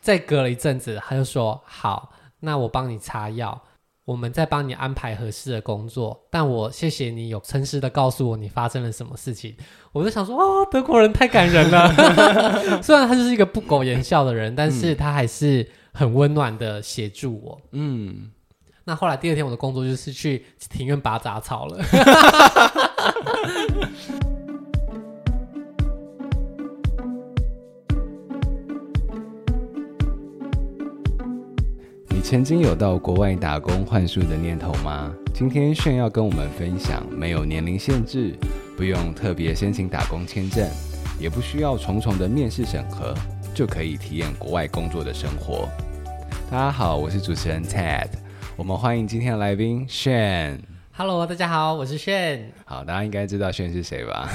再隔了一阵子，他就说：“好，那我帮你擦药，我们再帮你安排合适的工作。但我谢谢你有诚实的告诉我你发生了什么事情。”我就想说：“哦，德国人太感人了。”虽然他就是一个不苟言笑的人，但是他还是很温暖的协助我。嗯，那后来第二天我的工作就是去庭院拔杂草了。曾经有到国外打工换宿的念头吗？今天炫要跟我们分享，没有年龄限制，不用特别申请打工签证，也不需要重重的面试审核，就可以体验国外工作的生活。大家好，我是主持人 Ted，我们欢迎今天的来宾炫。Hello，大家好，我是炫。好，大家应该知道炫是谁吧？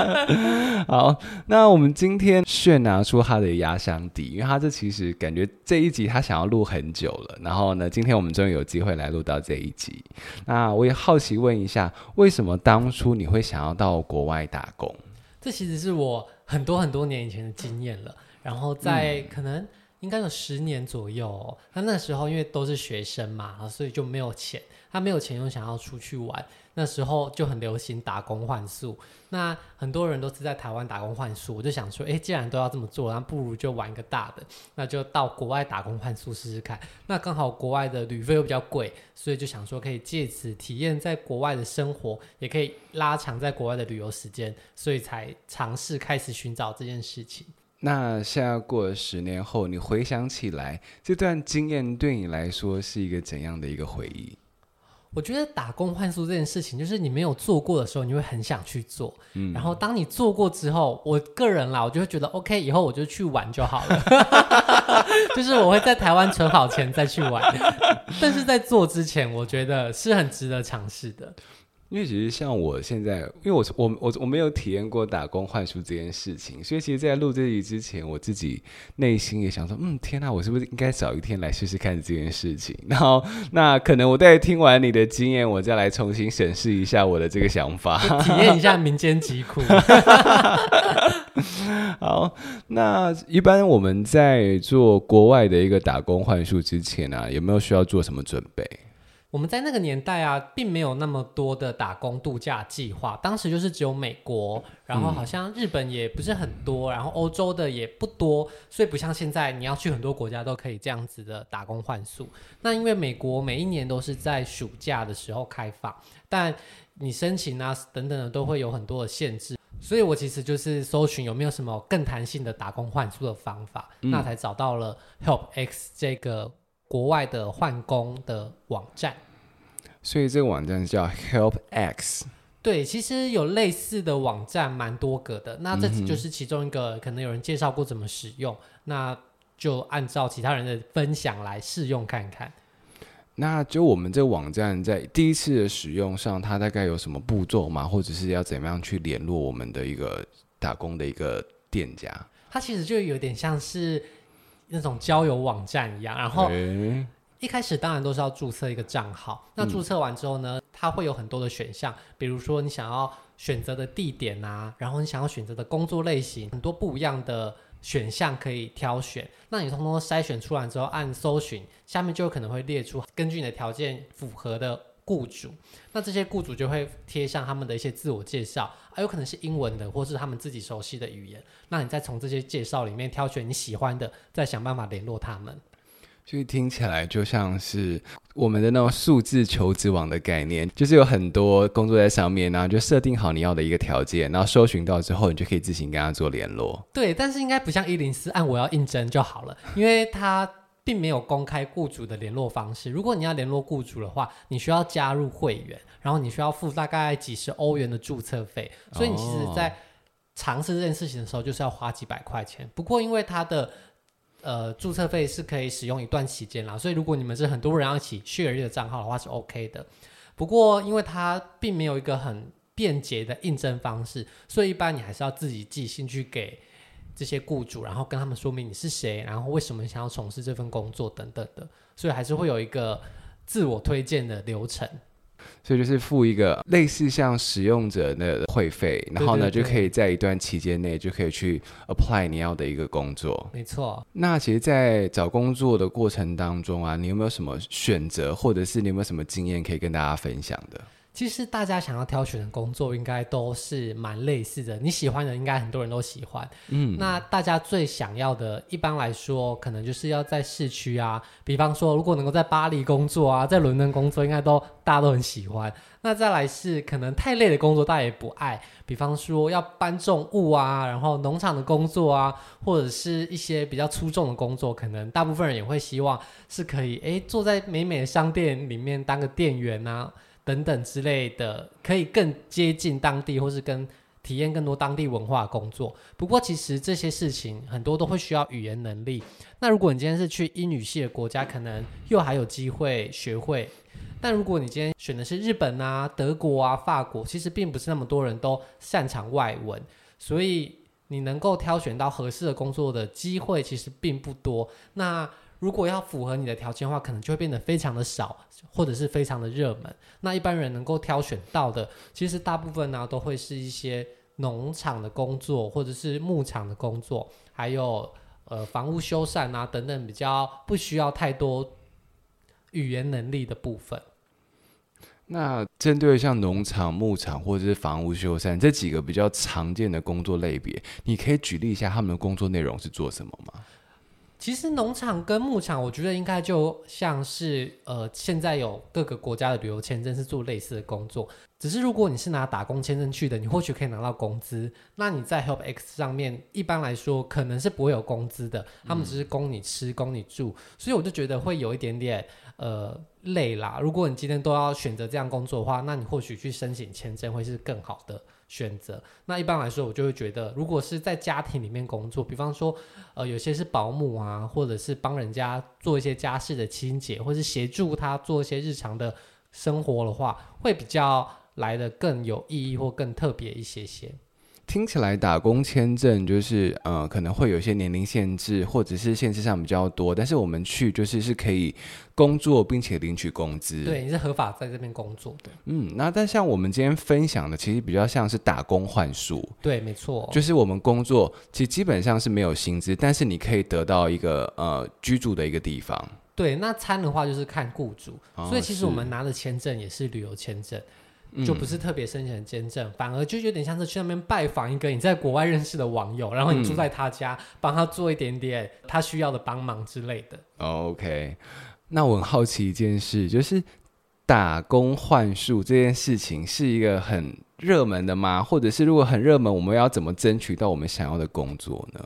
好，那我们今天炫拿出他的压箱底，因为他这其实感觉这一集他想要录很久了。然后呢，今天我们终于有机会来录到这一集。那我也好奇问一下，为什么当初你会想要到国外打工？这其实是我很多很多年以前的经验了。然后在可能应该有十年左右哦，他那时候因为都是学生嘛，所以就没有钱。他没有钱，又想要出去玩，那时候就很流行打工换宿。那很多人都是在台湾打工换宿，我就想说，哎，既然都要这么做，那不如就玩一个大的，那就到国外打工换宿试试看。那刚好国外的旅费又比较贵，所以就想说可以借此体验在国外的生活，也可以拉长在国外的旅游时间，所以才尝试开始寻找这件事情。那现在过了十年后，你回想起来，这段经验对你来说是一个怎样的一个回忆？我觉得打工换宿这件事情，就是你没有做过的时候，你会很想去做。嗯，然后当你做过之后，我个人啦，我就会觉得 OK，以后我就去玩就好了。就是我会在台湾存好钱再去玩，但是在做之前，我觉得是很值得尝试的。因为其实像我现在，因为我我我我没有体验过打工换书这件事情，所以其实，在录这集之前，我自己内心也想说，嗯，天哪，我是不是应该早一天来试试看这件事情？然后，那可能我在听完你的经验，我再来重新审视一下我的这个想法，体验一下民间疾苦。好，那一般我们在做国外的一个打工换书之前啊，有没有需要做什么准备？我们在那个年代啊，并没有那么多的打工度假计划。当时就是只有美国，然后好像日本也不是很多，然后欧洲的也不多，所以不像现在你要去很多国家都可以这样子的打工换宿。那因为美国每一年都是在暑假的时候开放，但你申请啊等等的都会有很多的限制，所以我其实就是搜寻有没有什么更弹性的打工换宿的方法，嗯、那才找到了 HelpX 这个。国外的换工的网站，所以这个网站叫 HelpX。对，其实有类似的网站蛮多个的。那这就是其中一个，可能有人介绍过怎么使用，那就按照其他人的分享来试用看看。那就我们这个网站在第一次的使用上，它大概有什么步骤吗？或者是要怎么样去联络我们的一个打工的一个店家？它其实就有点像是。那种交友网站一样，然后一开始当然都是要注册一个账号。那注册完之后呢，它会有很多的选项，比如说你想要选择的地点啊，然后你想要选择的工作类型，很多不一样的选项可以挑选。那你通通筛选出来之后，按搜寻，下面就有可能会列出根据你的条件符合的雇主。那这些雇主就会贴上他们的一些自我介绍。啊、有可能是英文的，或是他们自己熟悉的语言。那你再从这些介绍里面挑选你喜欢的，再想办法联络他们。所以听起来就像是我们的那种数字求职网的概念，就是有很多工作在上面，然后就设定好你要的一个条件，然后搜寻到之后，你就可以自行跟他做联络。对，但是应该不像一零四按我要应征就好了，因为他。并没有公开雇主的联络方式。如果你要联络雇主的话，你需要加入会员，然后你需要付大概几十欧元的注册费。所以你其实，在尝试这件事情的时候，就是要花几百块钱。不过，因为它的呃注册费是可以使用一段期间啦，所以如果你们是很多人要一起 share 这个账号的话，是 OK 的。不过，因为它并没有一个很便捷的应征方式，所以一般你还是要自己寄信去给。这些雇主，然后跟他们说明你是谁，然后为什么想要从事这份工作等等的，所以还是会有一个自我推荐的流程。所以就是付一个类似像使用者的会费，然后呢，就可以在一段期间内就可以去 apply 你要的一个工作。没错。那其实，在找工作的过程当中啊，你有没有什么选择，或者是你有没有什么经验可以跟大家分享的？其实大家想要挑选的工作，应该都是蛮类似的。你喜欢的，应该很多人都喜欢。嗯，那大家最想要的，一般来说，可能就是要在市区啊。比方说，如果能够在巴黎工作啊，在伦敦工作，应该都大家都很喜欢。那再来是可能太累的工作，大家也不爱。比方说要搬重物啊，然后农场的工作啊，或者是一些比较粗重的工作，可能大部分人也会希望是可以，诶，坐在美美的商店里面当个店员啊。等等之类的，可以更接近当地，或是跟体验更多当地文化工作。不过，其实这些事情很多都会需要语言能力。那如果你今天是去英语系的国家，可能又还有机会学会。但如果你今天选的是日本啊、德国啊、法国，其实并不是那么多人都擅长外文，所以你能够挑选到合适的工作的机会其实并不多。那如果要符合你的条件的话，可能就会变得非常的少，或者是非常的热门。那一般人能够挑选到的，其实大部分呢都会是一些农场的工作，或者是牧场的工作，还有呃房屋修缮啊等等比较不需要太多语言能力的部分。那针对像农场、牧场或者是房屋修缮这几个比较常见的工作类别，你可以举例一下他们的工作内容是做什么吗？其实农场跟牧场，我觉得应该就像是呃，现在有各个国家的旅游签证是做类似的工作。只是如果你是拿打工签证去的，你或许可以拿到工资。那你在 Help X 上面，一般来说可能是不会有工资的，他们只是供你吃、供你住。所以我就觉得会有一点点呃累啦。如果你今天都要选择这样工作的话，那你或许去申请签证会是更好的。选择。那一般来说，我就会觉得，如果是在家庭里面工作，比方说，呃，有些是保姆啊，或者是帮人家做一些家事的清洁，或是协助他做一些日常的生活的话，会比较来的更有意义或更特别一些些。听起来打工签证就是呃可能会有一些年龄限制，或者是限制上比较多，但是我们去就是是可以工作并且领取工资。对，你是合法在这边工作的。嗯，那但像我们今天分享的，其实比较像是打工换宿。对，没错，就是我们工作其实基本上是没有薪资，但是你可以得到一个呃居住的一个地方。对，那餐的话就是看雇主，哦，所以其实我们拿的签证也是旅游签证。就不是特别申请的签证，嗯，反而就有点像是去那边拜访一个你在国外认识的网友，然后你住在他家，帮、嗯、他做一点点他需要的帮忙之类的。OK，那我很好奇一件事，就是打工换宿这件事情是一个很热门的吗？或者是如果很热门，我们要怎么争取到我们想要的工作呢？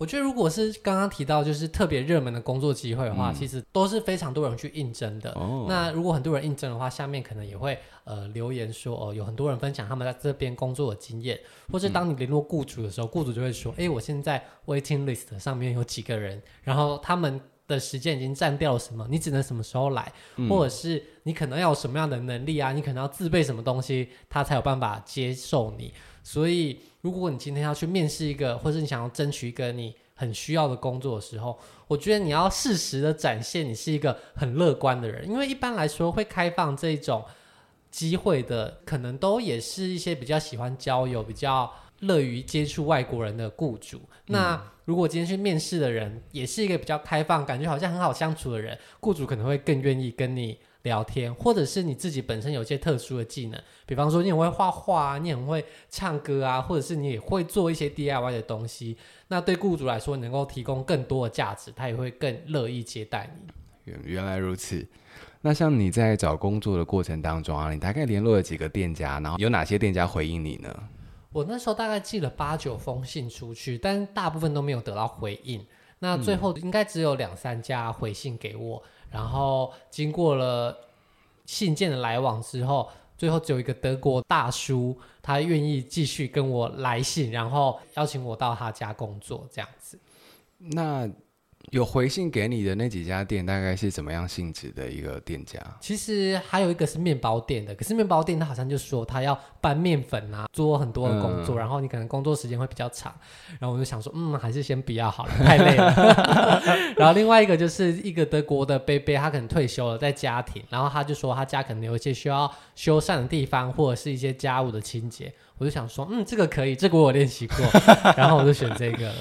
我觉得，如果是刚刚提到就是特别热门的工作机会的话，嗯，其实都是非常多人去应征的。哦。那如果很多人应征的话，下面可能也会呃留言说哦，有很多人分享他们在这边工作的经验，或是当你联络雇主的时候，嗯，雇主就会说，哎，我现在 waiting list 上面有几个人，然后他们的时间已经占掉了什么，你只能什么时候来，嗯，或者是你可能要有什么样的能力啊，你可能要自备什么东西，他才有办法接受你。所以。如果你今天要去面试一个，或是你想要争取一个你很需要的工作的时候，我觉得你要适时的展现你是一个很乐观的人，因为一般来说会开放这种机会的，可能都也是一些比较喜欢交友、比较乐于接触外国人的雇主。那如果今天去面试的人也是一个比较开放、感觉好像很好相处的人，雇主可能会更愿意跟你聊天，或者是你自己本身有一些特殊的技能，比方说你很会画画啊，你很会唱歌啊，或者是你也会做一些 DIY 的东西，那对雇主来说能够提供更多的价值，他也会更乐意接待你。原原来如此，那像你在找工作的过程当中啊，你大概联络了几个店家，然后有哪些店家回应你呢？我那时候大概寄了八九封信出去，但大部分都没有得到回应，那最后应该只有两三家回信给我。嗯然后经过了信件的来往之后，最后只有一个德国大叔，他愿意继续跟我来信，然后邀请我到他家工作这样子。那有回信给你的那几家店，大概是怎么样性质的一个店家？其实还有一个是面包店的，可是面包店他好像就说他要搬面粉啊，做很多的工作，嗯、然后你可能工作时间会比较长。然后我就想说，嗯，还是先不要好了，太累了。然后另外一个就是一个德国的贝贝，他可能退休了，在家庭，然后他就说他家可能有一些需要修缮的地方，或者是一些家务的清洁。我就想说，嗯，这个可以，这个我有练习过，然后我就选这个了。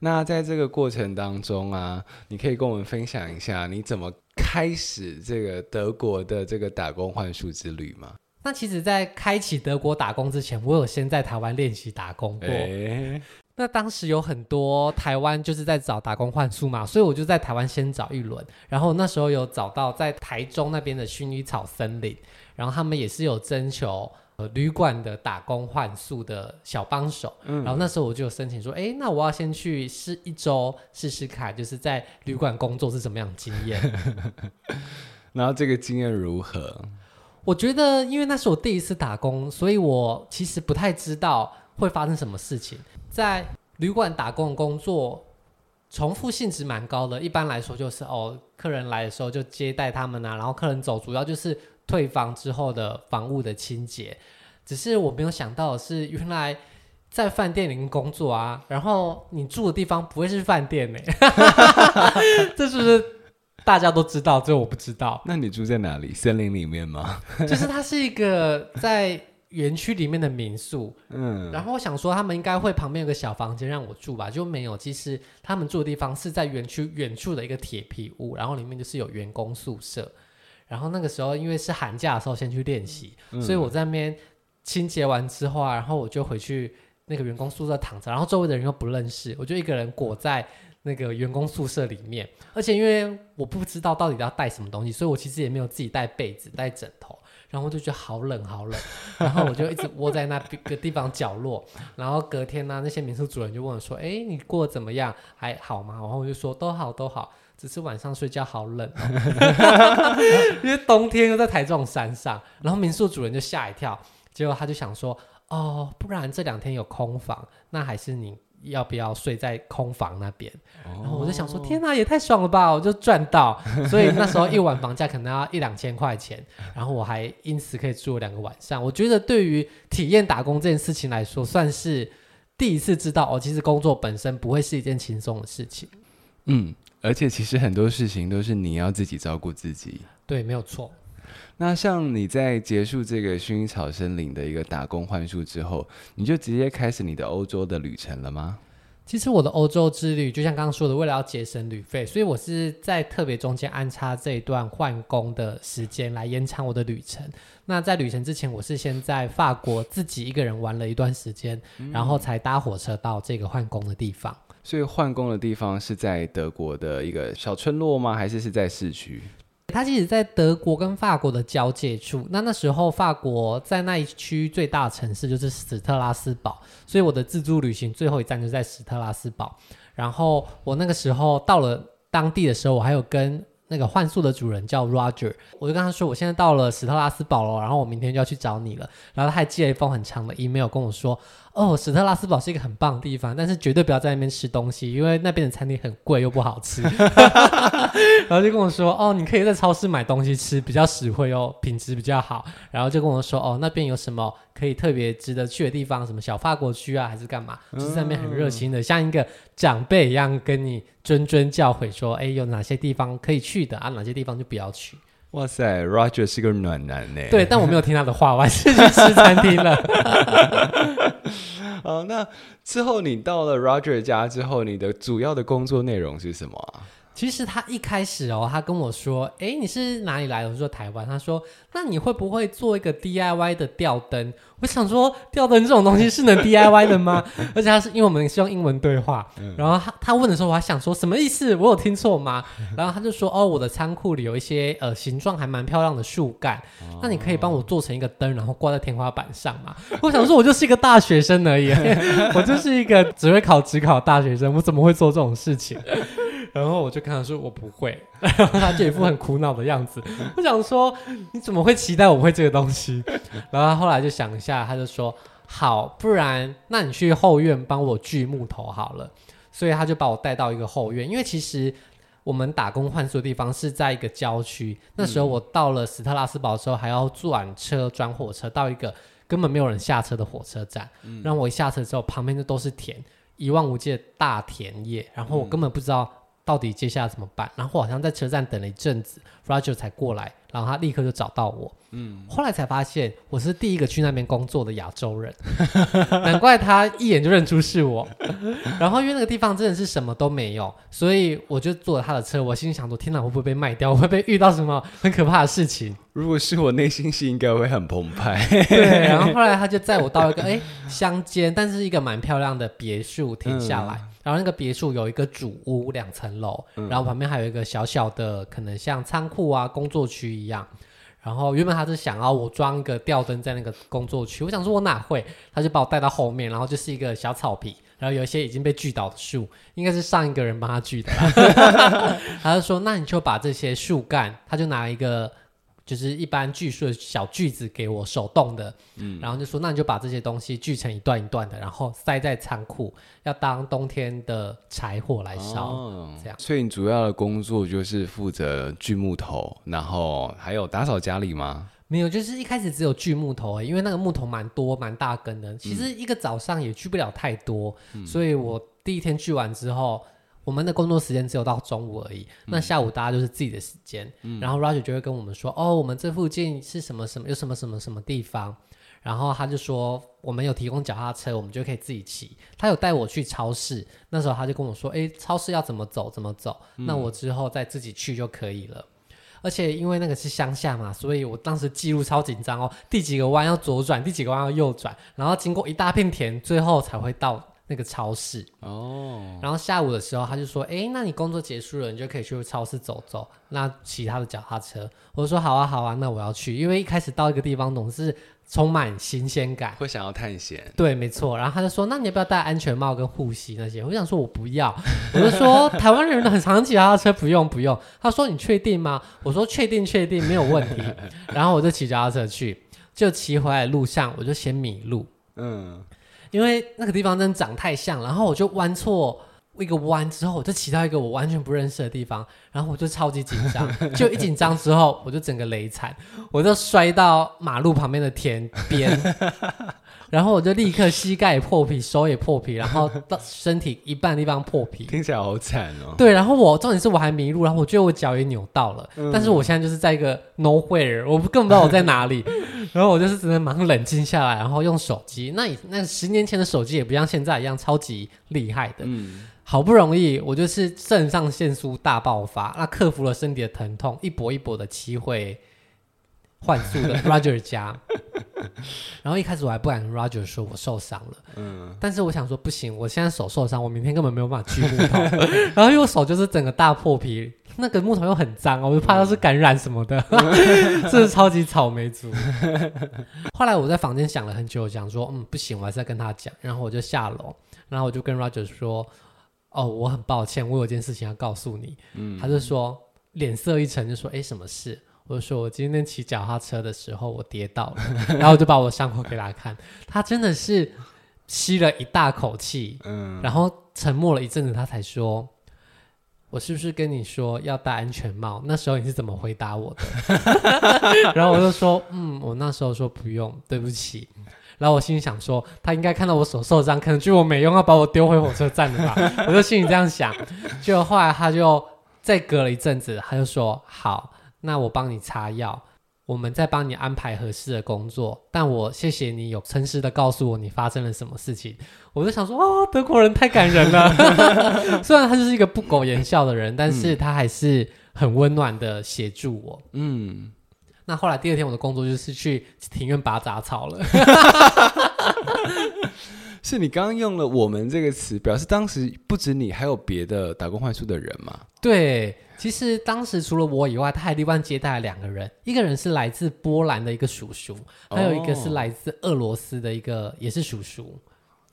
那在这个过程当中啊，你可以跟我们分享一下你怎么开始这个德国的这个打工换宿之旅吗？那其实，在开启德国打工之前，我有先在台湾练习打工过。欸、那当时有很多台湾就是在找打工换宿嘛，所以我就在台湾先找一轮，然后那时候有找到在台中那边的薰衣草森林，然后他们也是有征求。呃，旅馆的打工换宿的小帮手，嗯，然后那时候我就申请说，哎，那我要先去试一周试试看，就是在旅馆工作是什么样的经验。然后这个经验如何？我觉得，因为那是我第一次打工，所以我其实不太知道会发生什么事情。在旅馆打工工作，重复性质蛮高的。一般来说，就是哦，客人来的时候就接待他们啊，然后客人走，主要就是。退房之后的房屋的清洁，只是我没有想到的是，原来在饭店里面工作啊，然后你住的地方不会是饭店呢？这是不是大家都知道？这我不知道。那你住在哪里？森林里面吗？就是它是一个在园区里面的民宿，嗯，然后我想说他们应该会旁边有个小房间让我住吧，就没有。其实他们住的地方是在园区远处的一个铁皮屋，然后里面就是有员工宿舍。然后那个时候，因为是寒假的时候，先去练习，嗯、所以我在那边清洁完之后啊，然后我就回去那个员工宿舍躺着，然后周围的人又不认识，我就一个人裹在那个员工宿舍里面，而且因为我不知道到底要带什么东西，所以我其实也没有自己带被子、带枕头，然后我就觉得好冷好冷，然后我就一直窝在那个地方角落，然后隔天呢、那些民宿主人就问我说：“哎，你过得怎么样？还好吗？”然后我就说：“都好，都好。”只是晚上睡觉好冷，因为冬天又在台中山上，然后民宿主人就吓一跳，结果他就想说，哦，不然这两天有空房，那还是你要不要睡在空房那边？哦、然后我就想说，天哪，也太爽了吧，我就赚到，所以那时候一晚房价可能要一两千块钱，然后我还因此可以住两个晚上。我觉得对于体验打工这件事情来说，算是第一次知道哦，其实工作本身不会是一件轻松的事情。嗯。而且其实很多事情都是你要自己照顾自己。对，没有错。那像你在结束这个薰衣草森林的一个打工换宿之后，你就直接开始你的欧洲的旅程了吗？其实我的欧洲之旅，就像刚刚说的，为了要节省旅费，所以我是在特别中间安插这一段换工的时间来延长我的旅程。那在旅程之前，我是先在法国自己一个人玩了一段时间，嗯、然后才搭火车到这个换工的地方。所以换工的地方是在德国的一个小村落吗？还是是在市区？它其实，在德国跟法国的交界处。那那时候，法国在那一区最大的城市就是史特拉斯堡，所以我的自助旅行最后一站就在史特拉斯堡。然后我那个时候到了当地的时候，我还有跟那个换宿的主人叫 Roger，我就跟他说，我现在到了史特拉斯堡了，然后我明天就要去找你了。然后他还寄了一封很长的 email 跟我说。哦，史特拉斯堡是一个很棒的地方，但是绝对不要在那边吃东西，因为那边的餐厅很贵又不好吃。然后就跟我说，哦，你可以在超市买东西吃，比较实惠哦，品质比较好。然后就跟我说，哦，那边有什么可以特别值得去的地方，什么小法国区啊，还是干嘛？就是在那边很热心的，嗯、像一个长辈一样跟你谆谆教诲说，哎，有哪些地方可以去的啊，哪些地方就不要去。哇塞，Roger 是个暖男呢。对，但我没有听他的话，我还是去吃餐厅了。啊，那之后你到了 Roger 家之后，你的主要的工作内容是什么啊？其实他一开始哦，他跟我说：“哎，你是哪里来的？”我说：“台湾。”他说：“那你会不会做一个 DIY 的吊灯？”我想说，吊灯这种东西是能 DIY 的吗？而且他是因为我们是用英文对话，嗯、然后他他问的时候，我还想说什么意思？我有听错吗？然后他就说：“哦，我的仓库里有一些呃形状还蛮漂亮的树干，哦、那你可以帮我做成一个灯，然后挂在天花板上吗？”我想说，我就是一个大学生而已，我就是一个只会考职考的大学生，我怎么会做这种事情？然后我就跟他说我不会，然 后他就一副很苦恼的样子。我想说你怎么会期待我会这个东西？然后他后来就想一下，他就说好，不然那你去后院帮我锯木头好了。所以他就把我带到一个后院，因为其实我们打工换宿的地方是在一个郊区。那时候我到了斯特拉斯堡的时候，还要转车转火车到一个根本没有人下车的火车站。嗯，然后我一下车之后，旁边就都是田，一望无际的大田野，然后我根本不知道到底接下来怎么办。然后我好像在车站等了一阵子，Roger 才过来。然后他立刻就找到我，嗯，后来才发现我是第一个去那边工作的亚洲人，难怪他一眼就认出是我。然后因为那个地方真的是什么都没有，所以我就坐了他的车。我心里想说：天哪，会不会被卖掉？会不会遇到什么 很可怕的事情？如果是我，内心戏应该会很澎湃。对，然后后来他就载我到一个哎乡间，但是一个蛮漂亮的别墅停下来。嗯然后那个别墅有一个主屋，两层楼，嗯、然后旁边还有一个小小的，可能像仓库啊、工作区一样。然后原本他是想要我装一个吊灯在那个工作区，我想说我哪会，他就把我带到后面，然后就是一个小草皮，然后有一些已经被锯倒的树，应该是上一个人帮他锯的。他就说：“那你就把这些树干，他就拿一个。”就是一般锯树的小锯子给我手动的，嗯，然后就说，那你就把这些东西锯成一段一段的，然后塞在仓库，要当冬天的柴火来烧，哦、这样。所以你主要的工作就是负责锯木头，然后还有打扫家里吗？没有，就是一开始只有锯木头，因为那个木头蛮多蛮大根的，其实一个早上也锯不了太多，嗯、所以我第一天锯完之后。我们的工作时间只有到中午而已，嗯、那下午大家就是自己的时间。嗯、然后 Roger 就会跟我们说：“哦，我们这附近是什么什么，有什么什么什么地方。”然后他就说：“我们有提供脚踏车，我们就可以自己骑。”他有带我去超市，那时候他就跟我说：“诶，超市要怎么走怎么走，嗯、那我之后再自己去就可以了。”而且因为那个是乡下嘛，所以我当时记录超紧张哦，第几个弯要左转，第几个弯要右转，然后经过一大片田，最后才会到。那个超市哦，然后下午的时候他就说：“哎，那你工作结束了，你就可以去超市走走。那骑他的脚踏车。”我说：“好啊，好啊，那我要去。”因为一开始到一个地方总是充满新鲜感，会想要探险。对，没错。然后他就说：“那你要不要戴安全帽跟护膝那些？”我想说：“我不要。”我就说：“台湾人很常骑脚踏车，不用不用。”他说：“你确定吗？”我说：“确定，确定，没有问题。”然后我就骑脚踏车去，就骑回来的路上我就先迷路。嗯。因为那个地方真的长太像，然后我就弯错一个弯之后，我就骑到一个我完全不认识的地方，然后我就超级紧张，就一紧张之后，我就整个雷惨，我就摔到马路旁边的田边。然后我就立刻膝盖也破皮，手也破皮，然后到 身体一半地方破皮，听起来好惨哦。对，然后我重点是我还迷路，然后我觉得我脚也扭到了，嗯、但是我现在就是在一个 nowhere，我根本不知道我在哪里。然后我就是只能马上冷静下来，然后用手机。那那十年前的手机也不像现在一样超级厉害的。嗯，好不容易我就是肾上腺素大爆发，那克服了身体的疼痛，一搏一搏的骑回换宿的 Roger 家。然后一开始我还不敢跟 Roger 说我受伤了，嗯，但是我想说不行，我现在手受伤，我明天根本没有办法锯木头，然后因为我手就是整个大破皮，那个木头又很脏，我就怕它是感染什么的，这是超级草莓族。后来我在房间想了很久，想说嗯不行，我还是要跟他讲，然后我就下楼，然后我就跟 Roger 说，哦，我很抱歉，我有件事情要告诉你，嗯，他就说脸色一沉，就说哎什么事？我就说，我今天骑脚踏车的时候，我跌倒了，然后我就把我伤口给他看，他真的是吸了一大口气，嗯，然后沉默了一阵子，他才说：“我是不是跟你说要戴安全帽？那时候你是怎么回答我的？” 然后我就说：“嗯，我那时候说不用，对不起。”然后我心里想说，他应该看到我手受伤，可能觉得我没用，要把我丢回火车站了吧？我就心里这样想。结果后来他就再隔了一阵子，他就说：“好。”那我帮你擦药，我们再帮你安排合适的工作。但我谢谢你有诚实的告诉我你发生了什么事情。我就想说，哦，德国人太感人了。虽然他就是一个不苟言笑的人，但是他还是很温暖的协助我。嗯。那后来第二天我的工作就是去庭院拔杂草了。是你刚刚用了“我们”这个词，表示当时不止你，还有别的打工换宿的人吗？对。其实当时除了我以外，他还另外接待了两个人，一个人是来自波兰的一个叔叔，还有一个是来自俄罗斯的一个也是叔叔。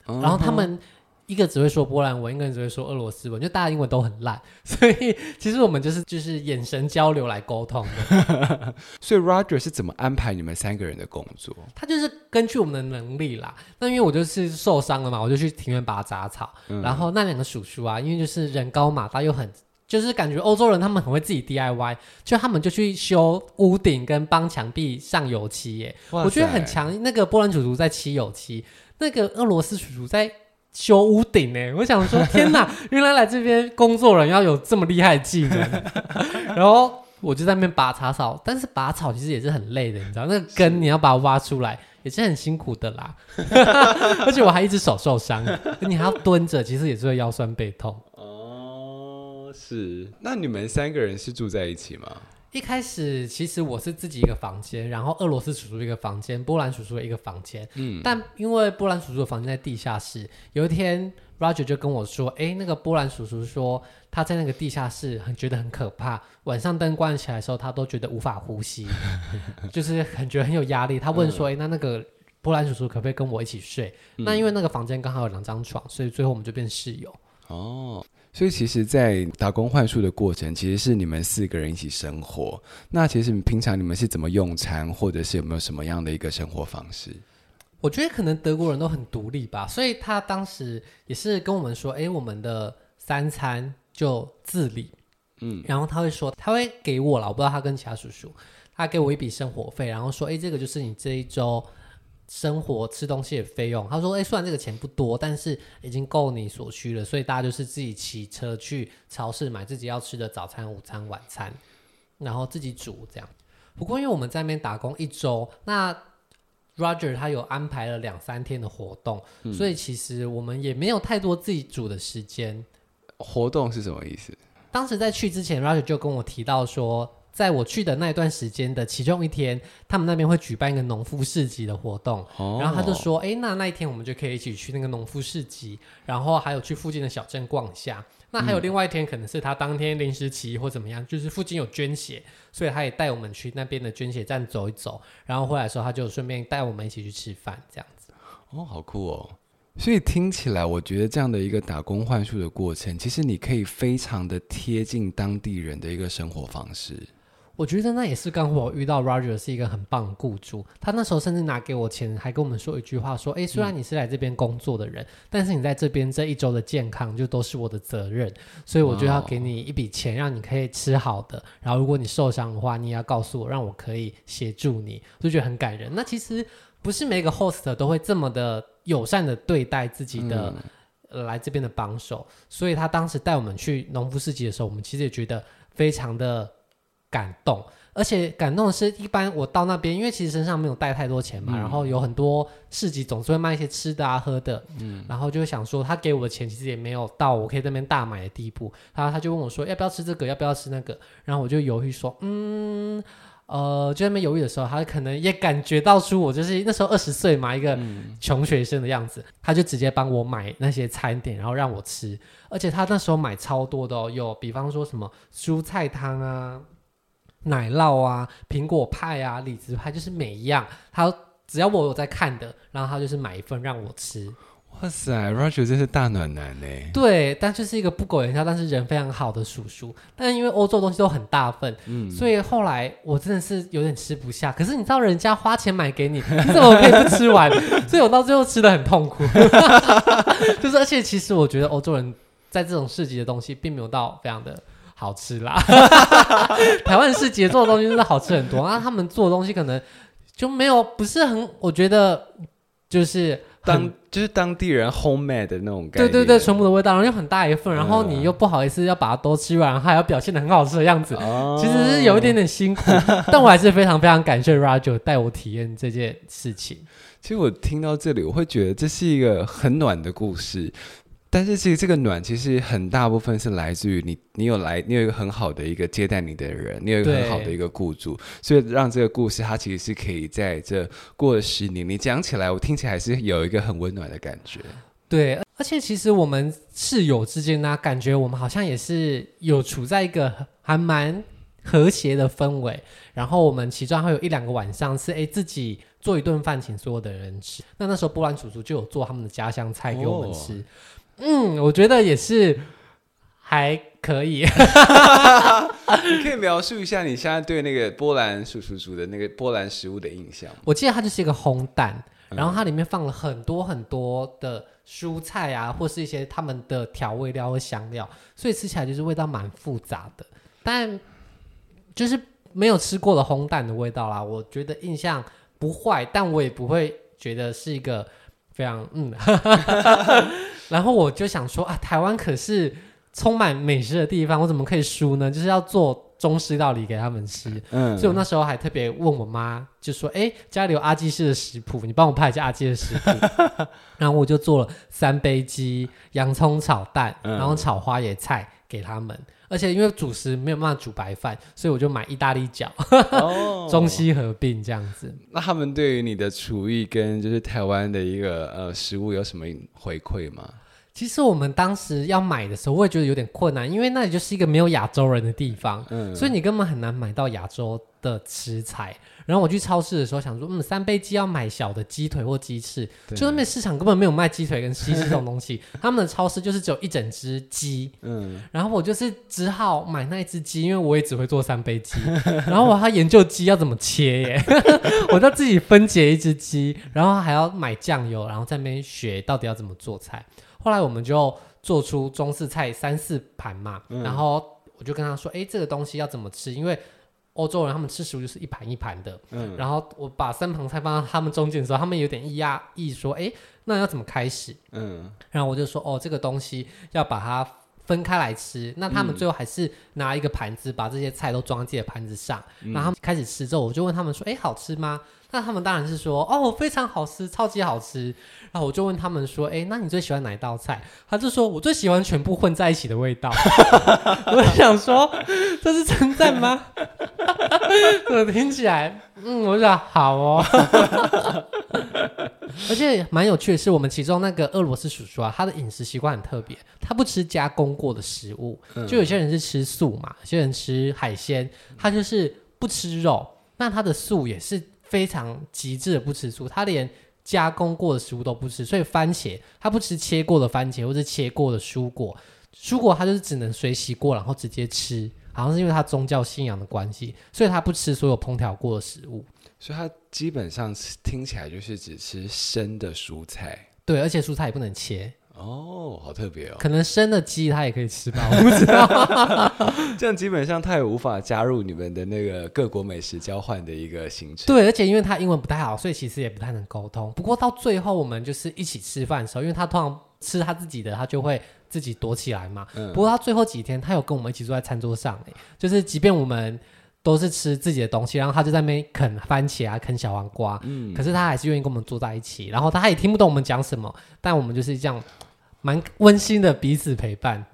然后他们一个只会说波兰文，一个人只会说俄罗斯文，就大家英文都很烂，所以其实我们就是就是眼神交流来沟通的。所以 Roger 是怎么安排你们三个人的工作？他就是根据我们的能力啦。那因为我就是受伤了嘛，我就去庭院拔杂草。嗯、然后那两个叔叔啊，因为就是人高马大又很，就是感觉欧洲人他们很会自己 DIY，就他们就去修屋顶跟帮墙壁上油漆耶。我觉得很强。那个波兰主厨在漆油漆，那个俄罗斯叔叔在。修屋顶呢？我想说，天哪！原来来这边工作人要有这么厉害的技能。然后我就在那边拔杂草，但是拔草其实也是很累的，你知道，那个根你要把它挖出来也是很辛苦的啦。而且我还一只手受伤，你还要蹲着，其实也是会腰酸背痛。哦，是。那你们三个人是住在一起吗？一开始其实我是自己一个房间，然后俄罗斯叔叔一个房间，波兰叔叔一个房间。嗯，但因为波兰叔叔的房间在地下室，有一天 Roger 就跟我说：“哎，那个波兰叔叔说他在那个地下室很觉得很可怕，晚上灯关起来的时候，他都觉得无法呼吸，就是很觉得很有压力。”他问说：“哎、嗯，那那个波兰叔叔可不可以跟我一起睡？”嗯、那因为那个房间刚好有两张床，所以最后我们就变室友。哦。所以其实，在打工换宿的过程，其实是你们四个人一起生活。那其实平常你们是怎么用餐，或者是有没有什么样的一个生活方式？我觉得可能德国人都很独立吧，所以他当时也是跟我们说：“哎，我们的三餐就自理。”嗯，然后他会说，他会给我了，我不知道他跟其他叔叔，他给我一笔生活费，然后说：“哎，这个就是你这一周。”生活吃东西的费用，他说：“哎，虽然这个钱不多，但是已经够你所需了。所以大家就是自己骑车去超市买自己要吃的早餐、午餐、晚餐，然后自己煮这样。不过因为我们在那边打工一周，那 Roger 他有安排了两三天的活动，嗯、所以其实我们也没有太多自己煮的时间。活动是什么意思？当时在去之前，Roger 就跟我提到说。”在我去的那一段时间的其中一天，他们那边会举办一个农夫市集的活动，哦、然后他就说：“哎，那那一天我们就可以一起去那个农夫市集，然后还有去附近的小镇逛一下。那还有另外一天，可能是他当天临时起意或怎么样，嗯、就是附近有捐血，所以他也带我们去那边的捐血站走一走。然后回来的时候，他就顺便带我们一起去吃饭，这样子。哦，好酷哦！所以听起来，我觉得这样的一个打工换宿的过程，其实你可以非常的贴近当地人的一个生活方式。我觉得那也是刚好我遇到 Roger 是一个很棒的雇主，他那时候甚至拿给我钱，还跟我们说一句话，说：“哎，虽然你是来这边工作的人，嗯、但是你在这边这一周的健康就都是我的责任，所以我就要给你一笔钱，让你可以吃好的。然后如果你受伤的话，你也要告诉我，让我可以协助你。”就觉得很感人。那其实不是每个 host 都会这么的友善的对待自己的、嗯、来这边的帮手，所以他当时带我们去农夫市集的时候，我们其实也觉得非常的。感动，而且感动的是，一般我到那边，因为其实身上没有带太多钱嘛，嗯、然后有很多市集总是会卖一些吃的啊、喝的，嗯，然后就想说，他给我的钱其实也没有到我可以在那边大买的地步，然后他就问我说，要不要吃这个，要不要吃那个，然后我就犹豫说，嗯，呃，就在那边犹豫的时候，他可能也感觉到出我就是那时候二十岁嘛，一个穷学生的样子，嗯、他就直接帮我买那些餐点，然后让我吃，而且他那时候买超多的哦，有比方说什么蔬菜汤啊。奶酪啊，苹果派啊，李子派，就是每一样，他只要我有在看的，然后他就是买一份让我吃。哇塞，Roger 真是大暖男呢。对，但就是一个不苟言笑，但是人非常好的叔叔。但因为欧洲东西都很大份，嗯，所以后来我真的是有点吃不下。可是你知道，人家花钱买给你，你怎么可以不吃完？所以我到最后吃的很痛苦。就是，而且其实我觉得欧洲人在这种市集的东西，并没有到非常的。好吃啦！台湾市集做的东西真的好吃很多，那他们做的东西可能就没有不是很，我觉得就是当就是当地人 homemade 的那种感觉。对对对，全部的味道，然后又很大一份，然后你又不好意思要把它都吃完，然后还要表现的很好吃的样子，哦、其实是有一点点辛苦。但我还是非常非常感谢 Roger 带我体验这件事情。其实我听到这里，我会觉得这是一个很暖的故事。但是其实这个暖，其实很大部分是来自于你，你有来，你有一个很好的一个接待你的人，你有一个很好的一个雇主，所以让这个故事它其实是可以在这过了十年，你讲起来，我听起来还是有一个很温暖的感觉。对，而且其实我们室友之间呢、啊，感觉我们好像也是有处在一个还蛮和谐的氛围。然后我们其中还有一两个晚上是哎自己做一顿饭请所有的人吃，那那时候波兰叔叔就有做他们的家乡菜给我们吃。哦嗯，我觉得也是还可以。你可以描述一下你现在对那个波兰叔叔煮的那个波兰食物的印象？我记得它就是一个烘蛋，然后它里面放了很多很多的蔬菜啊，或是一些他们的调味料和香料，所以吃起来就是味道蛮复杂的。但就是没有吃过的烘蛋的味道啦，我觉得印象不坏，但我也不会觉得是一个非常嗯。然后我就想说啊，台湾可是。充满美食的地方，我怎么可以输呢？就是要做中式料理给他们吃。嗯，所以我那时候还特别问我妈，就说：“哎，家里有阿基师的食谱，你帮我拍一下阿基的食谱。”然后我就做了三杯鸡、洋葱炒蛋，然后炒花椰菜给他们。嗯、而且因为主食没有办法煮白饭，所以我就买意大利饺，哦、中西合并这样子。那他们对于你的厨艺跟就是台湾的一个呃食物有什么回馈吗？其实我们当时要买的时候，我也觉得有点困难，因为那里就是一个没有亚洲人的地方，嗯，所以你根本很难买到亚洲的食材。然后我去超市的时候，想说，嗯，三杯鸡要买小的鸡腿或鸡翅，就那边市场根本没有卖鸡腿跟鸡翅这种东西，他们的超市就是只有一整只鸡，嗯，然后我就是只好买那一只鸡，因为我也只会做三杯鸡，然后我还研究鸡要怎么切耶，我就自己分解一只鸡，然后还要买酱油，然后在那边学到底要怎么做菜。后来我们就做出中式菜三四盘嘛，嗯、然后我就跟他说：“哎，这个东西要怎么吃？因为欧洲人他们吃食物就是一盘一盘的。嗯”然后我把三盘菜放到他们中间的时候，他们有点意压抑说：“哎，那要怎么开始？”嗯，然后我就说：“哦，这个东西要把它分开来吃。”那他们最后还是拿一个盘子把这些菜都装在自己的盘子上，嗯、然后他们开始吃之后，我就问他们说：“哎，好吃吗？”那他们当然是说：“哦，非常好吃，超级好吃。”然后我就问他们说：“哎，那你最喜欢哪一道菜？”他就说：“我最喜欢全部混在一起的味道。”我想说，这是称赞吗？我听起来，嗯，我想好哦。而且蛮有趣的是，我们其中那个俄罗斯叔叔啊，他的饮食习惯很特别，他不吃加工过的食物。就有些人是吃素嘛，有些人吃海鲜，他就是不吃肉。那他的素也是。非常极致的不吃素，他连加工过的食物都不吃，所以番茄他不吃切过的番茄或者切过的蔬果，蔬果他就是只能水洗过然后直接吃，好像是因为他宗教信仰的关系，所以他不吃所有烹调过的食物，所以他基本上听起来就是只吃生的蔬菜，对，而且蔬菜也不能切。哦，好特别哦！可能生的鸡它也可以吃吧，我不知道。这样基本上它也无法加入你们的那个各国美食交换的一个行程。对，而且因为他英文不太好，所以其实也不太能沟通。不过到最后我们就是一起吃饭的时候，因为他通常吃他自己的，他就会自己躲起来嘛。嗯。不过他最后几天，他有跟我们一起坐在餐桌上，就是即便我们都是吃自己的东西，然后他就在那边啃番茄啊，啃小黄瓜。嗯。可是他还是愿意跟我们坐在一起，然后他也听不懂我们讲什么，但我们就是这样。蛮温馨的彼此陪伴。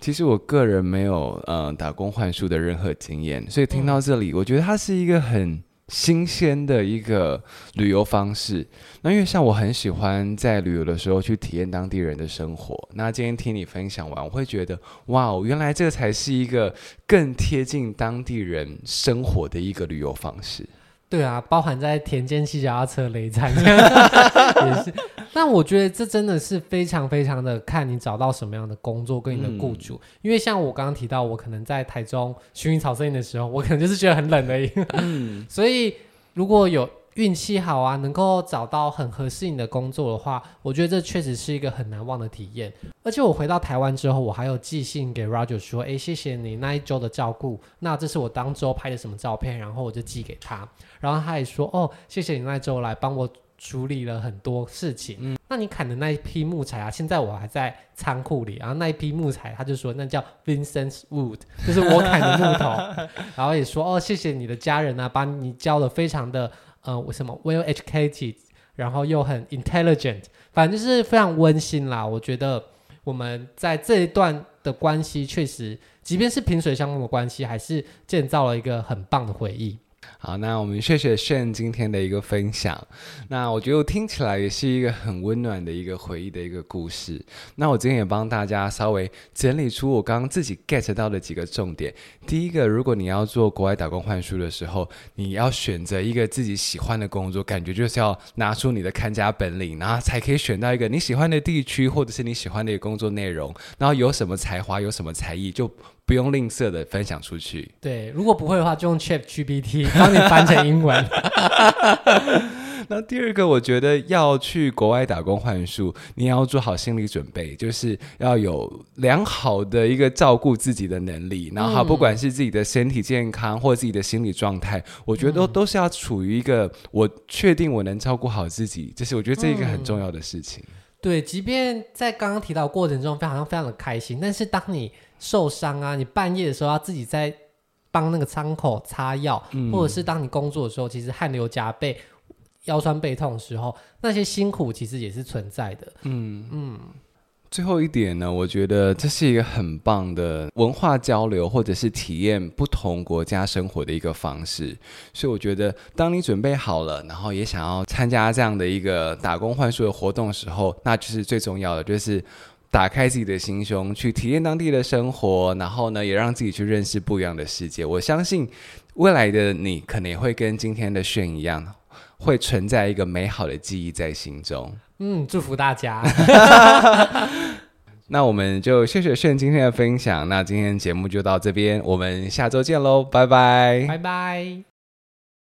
其实我个人没有呃打工换宿的任何经验，所以听到这里，嗯、我觉得它是一个很新鲜的一个旅游方式。那因为像我很喜欢在旅游的时候去体验当地人的生活。那今天听你分享完，我会觉得哇，原来这才是一个更贴近当地人生活的一个旅游方式。对啊，包含在田间骑脚踏车雷餐 也是。但我觉得这真的是非常非常的看你找到什么样的工作跟你的雇主，嗯、因为像我刚刚提到，我可能在台中薰衣草森林的时候，我可能就是觉得很冷而已。嗯、所以如果有运气好啊，能够找到很合适你的工作的话，我觉得这确实是一个很难忘的体验。而且我回到台湾之后，我还有寄信给 Roger 说：“哎，谢谢你那一周的照顾。那这是我当周拍的什么照片？然后我就寄给他。然后他也说：哦，谢谢你那一周来帮我处理了很多事情。嗯，那你砍的那一批木材啊，现在我还在仓库里。然后那一批木材，他就说那叫 Vincent's Wood，就是我砍的木头。然后也说：哦，谢谢你的家人啊，把你教的非常的。”呃，为什么 well educated，然后又很 intelligent，反正就是非常温馨啦。我觉得我们在这一段的关系，确实，即便是萍水相逢的关系，还是建造了一个很棒的回忆。好，那我们谢谢炫今天的一个分享。那我觉得听起来也是一个很温暖的一个回忆的一个故事。那我今天也帮大家稍微整理出我刚刚自己 get 到的几个重点。第一个，如果你要做国外打工换书的时候，你要选择一个自己喜欢的工作，感觉就是要拿出你的看家本领，然后才可以选到一个你喜欢的地区，或者是你喜欢的一个工作内容。然后有什么才华，有什么才艺，就不用吝啬的分享出去。对，如果不会的话，就用 ChatGPT 帮你翻成英文。那第二个，我觉得要去国外打工换宿，你要做好心理准备，就是要有良好的一个照顾自己的能力。然后，不管是自己的身体健康或自己的心理状态，嗯、我觉得都都是要处于一个我确定我能照顾好自己，这是我觉得这一个很重要的事情。嗯、对，即便在刚刚提到过程中，非常非常的开心，但是当你受伤啊，你半夜的时候要自己在帮那个伤口擦药，嗯、或者是当你工作的时候，其实汗流浃背、腰酸背痛的时候，那些辛苦其实也是存在的。嗯嗯。最后一点呢，我觉得这是一个很棒的文化交流，或者是体验不同国家生活的一个方式。所以我觉得，当你准备好了，然后也想要参加这样的一个打工换宿的活动的时候，那就是最重要的，就是。打开自己的心胸，去体验当地的生活，然后呢，也让自己去认识不一样的世界。我相信未来的你，可能也会跟今天的炫一样，会存在一个美好的记忆在心中。嗯，祝福大家。那我们就谢谢炫今天的分享。那今天节目就到这边，我们下周见喽，拜拜，拜拜。